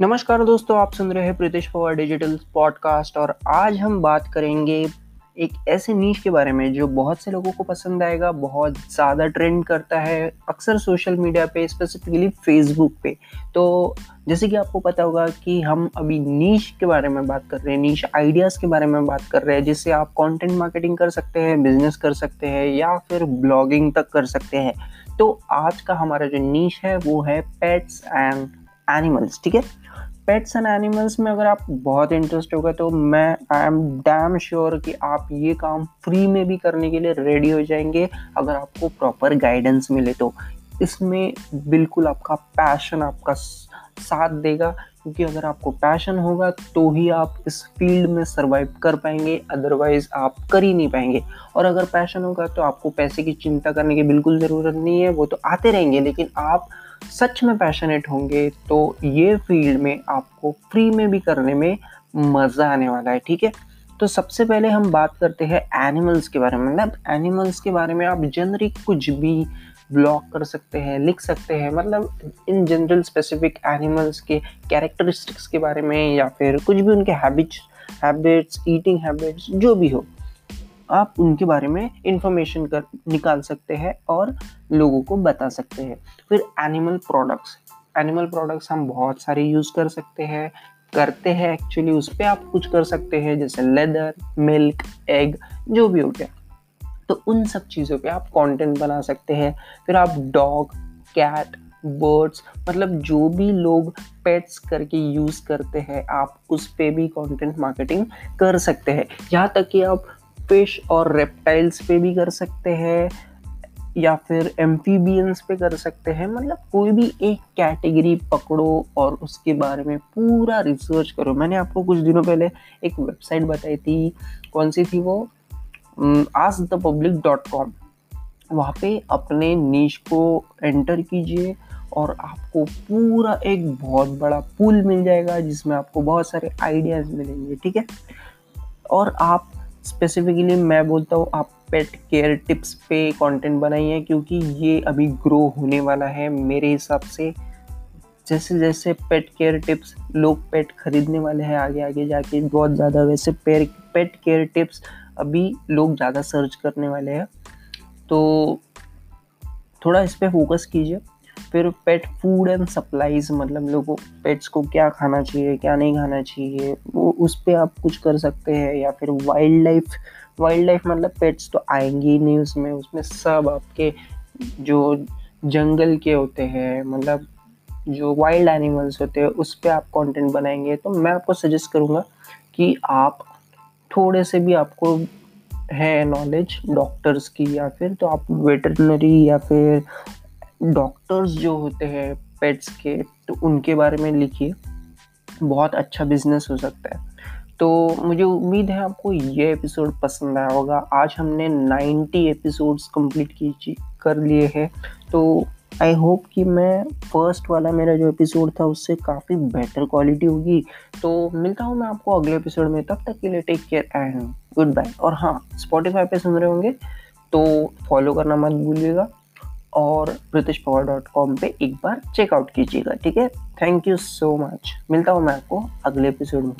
नमस्कार दोस्तों, आप सुन रहे हैं प्रीतिश पवार डिजिटल पॉडकास्ट और आज हम बात करेंगे एक ऐसे नीच के बारे में जो बहुत से लोगों को पसंद आएगा, बहुत ज़्यादा ट्रेंड करता है अक्सर सोशल मीडिया पे स्पेसिफिकली फेसबुक पे। तो जैसे कि आपको पता होगा कि हम अभी नीच के बारे में बात कर रहे हैं नीच आइडियाज़ के बारे में बात कर रहे हैं, जिससे आप कंटेंट मार्केटिंग कर सकते हैं बिज़नेस कर सकते हैं या फिर ब्लॉगिंग तक कर सकते हैं। तो आज का हमारा जो नीच है, वो है पेट्स एंड एनिमल्स ठीक है? पेट्स एंड एनिमल्स में अगर आप बहुत इंटरेस्ट होगा तो मैं आई एम डैम श्योर कि आप ये काम फ्री में भी करने के लिए रेडी हो जाएँगे अगर आपको प्रॉपर गाइडेंस मिले तो। इसमें बिल्कुल आपका पैशन आपका साथ देगा क्योंकि अगर आपको पैशन होगा तो ही आप इस फ़ील्ड में सर्वाइव कर पाएँगे अदरवाइज़ आप कर ही नहीं पाएँगे। और अगर पैशन होगा तो आपको पैसे की चिंता करने की बिल्कुल ज़रूरत नहीं है, वो तो आते रहेंगे, लेकिन आप सच में पैशनेट होंगे तो ये फ़ील्ड में आपको फ्री में भी करने में मज़ा आने वाला है, ठीक है? तो सबसे पहले हम बात करते हैं एनिमल्स के बारे में। मतलब एनिमल्स के बारे में आप जनरली कुछ भी ब्लॉग कर सकते हैं, लिख सकते हैं मतलब इन जनरल स्पेसिफिक एनिमल्स के कैरेक्टरिस्टिक्स के बारे में या फिर कुछ भी उनके हैबिट्स हैबिट्स ईटिंग हैबिट्स जो भी हो। आप उनके बारे में इंफॉर्मेशन कर, निकाल सकते हैं और लोगों को बता सकते हैं। फिर एनिमल प्रोडक्ट्स एनिमल प्रोडक्ट्स हम बहुत सारे यूज़ कर सकते हैं, करते हैं एक्चुअली उस पर आप कुछ कर सकते हैं, जैसे लेदर मिल्क एग जो भी हो गया। तो उन सब चीज़ों पे आप कंटेंट बना सकते हैं। फिर आप डॉग कैट बर्ड्स मतलब जो भी लोग पेट्स करके यूज़ करते हैं, आप उस पर भी कंटेंट मार्केटिंग कर सकते हैं। यहाँ तक कि आप फ़िश और रेप्टाइल्स पे भी कर सकते हैं, या फिर एम्फीबियंस पे कर सकते हैं। मतलब कोई भी एक कैटेगरी पकड़ो और उसके बारे में पूरा रिसर्च करो। मैंने आपको कुछ दिनों पहले एक वेबसाइट बताई थी। कौन सी थी वो? आज द पब्लिक डॉट कॉम वहाँ पे अपने नीच को एंटर कीजिए और आपको पूरा एक बहुत बड़ा पूल मिल जाएगा, जिसमें आपको बहुत सारे आइडियाज़ मिलेंगे, ठीक है? और आप स्पेसिफिकली मैं बोलता हूँ, आप पेट केयर टिप्स पे कंटेंट बनाइए, क्योंकि ये अभी ग्रो होने वाला है मेरे हिसाब से। जैसे जैसे पेट केयर टिप्स लोग पेट खरीदने वाले हैं, आगे आगे जाके बहुत ज़्यादा। वैसे पेर पेट केयर टिप्स अभी लोग ज़्यादा सर्च करने वाले हैं। तो थोड़ा इस पर फोकस कीजिए। फिर पेट फ़ूड एंड सप्लाईज मतलब लोगों पेट्स को क्या खाना चाहिए, क्या नहीं खाना चाहिए, वो उस पर आप कुछ कर सकते हैं या फिर वाइल्ड लाइफ वाइल्ड लाइफ मतलब पेट्स तो आएँगे ही नहीं उसमें उसमें सब आपके जो जंगल के होते हैं मतलब जो वाइल्ड एनिमल्स होते हैं, उस पर आप कंटेंट बनाएँगे। तो मैं आपको सजेस्ट करूँगा कि आप थोड़े से भी आपको है नॉलेज डॉक्टर्स की या फिर तो आप वेटरनरी या फिर डॉक्टर्स जो होते हैं पेट्स के तो उनके बारे में लिखिए। बहुत अच्छा बिज़नेस हो सकता है। तो मुझे उम्मीद है आपको ये एपिसोड पसंद आया होगा। आज हमने 90 एपिसोड्स कंप्लीट की कर लिए हैं। तो आई होप कि मैं फ़र्स्ट वाला मेरा जो एपिसोड था, उससे काफ़ी बेटर क्वालिटी होगी। तो मिलता हूँ मैं आपको अगले एपिसोड में। तब तक के लिए take care and goodbye और हाँ स्पॉटिफाई पे सुन रहे होंगे तो फॉलो करना मत भूलिएगा। और ब्रिटिश पावर डॉट कॉम पर एक बार चेकआउट कीजिएगा, ठीक है? थैंक यू सो मच मिलता हूँ मैं आपको अगले एपिसोड में।